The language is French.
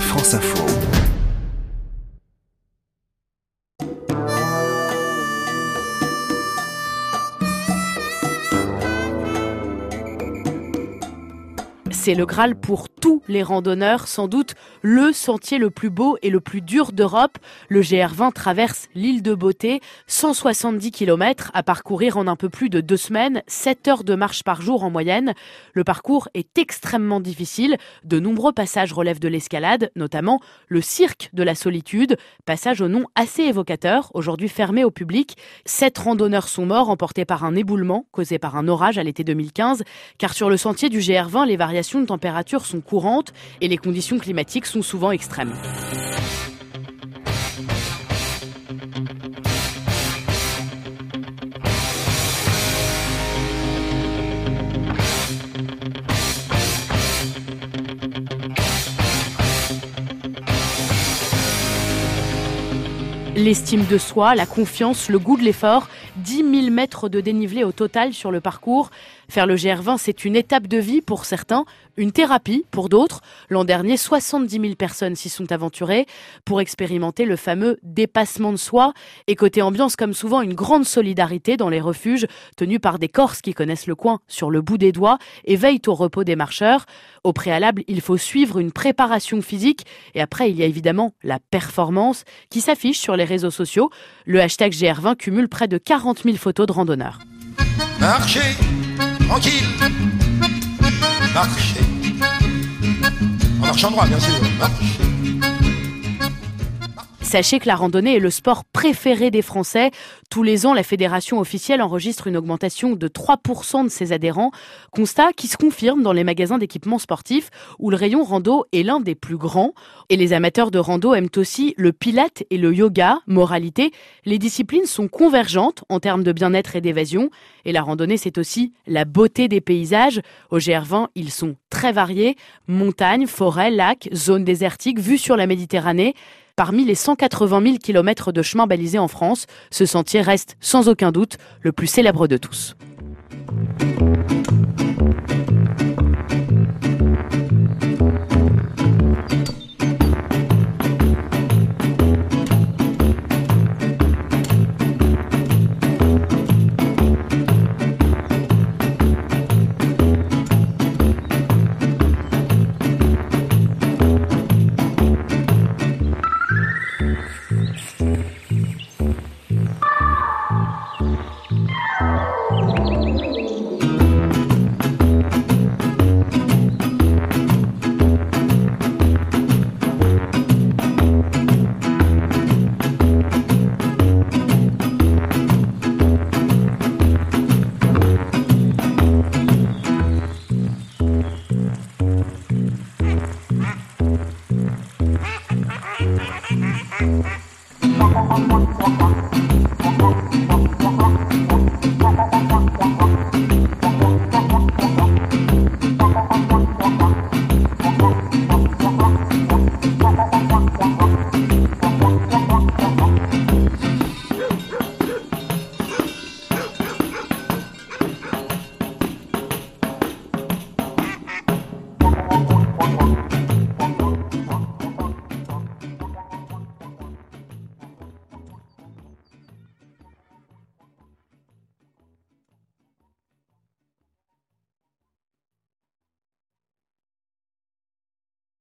France Info. C'est le Graal pour tous les randonneurs, sans doute le sentier le plus beau et le plus dur d'Europe. Le GR20 traverse l'île de Beauté, 170 km à parcourir en un peu plus de deux semaines, 7 heures de marche par jour en moyenne. Le parcours est extrêmement difficile. De nombreux passages relèvent de l'escalade, notamment le cirque de la solitude, passage au nom assez évocateur, aujourd'hui fermé au public. Sept randonneurs sont morts emportés par un éboulement causé par un orage à l'été 2015, car sur le sentier du GR20, les variations de température sont courantes et les conditions climatiques sont souvent extrêmes. L'estime de soi, la confiance, le goût de l'effort, 10 000 mètres de dénivelé au total sur le parcours. Faire le GR20, c'est une étape de vie pour certains, une thérapie pour d'autres. L'an dernier, 70 000 personnes s'y sont aventurées pour expérimenter le fameux dépassement de soi. Et côté ambiance, comme souvent, une grande solidarité dans les refuges tenus par des Corses qui connaissent le coin sur le bout des doigts et veillent au repos des marcheurs. Au préalable, il faut suivre une préparation physique et après, il y a évidemment la performance qui s'affiche sur les réseaux sociaux. Le hashtag GR20 cumule près de 40 000 photos de randonneurs. Tranquille, marchez. En marchant droit, bien sûr. Marchez. Sachez que la randonnée est le sport préféré des Français. Tous les ans, la fédération officielle enregistre une augmentation de 3% de ses adhérents. Constat qui se confirme dans les magasins d'équipements sportifs où le rayon rando est l'un des plus grands. Et les amateurs de rando aiment aussi le pilate et le yoga. Moralité, les disciplines sont convergentes en termes de bien-être et d'évasion. Et la randonnée, c'est aussi la beauté des paysages. Au GR20, ils sont très variés. Montagnes, forêts, lacs, zones désertiques, vues sur la Méditerranée. Parmi les 180 000 kilomètres de chemin balisés en France, ce sentier reste sans aucun doute le plus célèbre de tous. Thank you.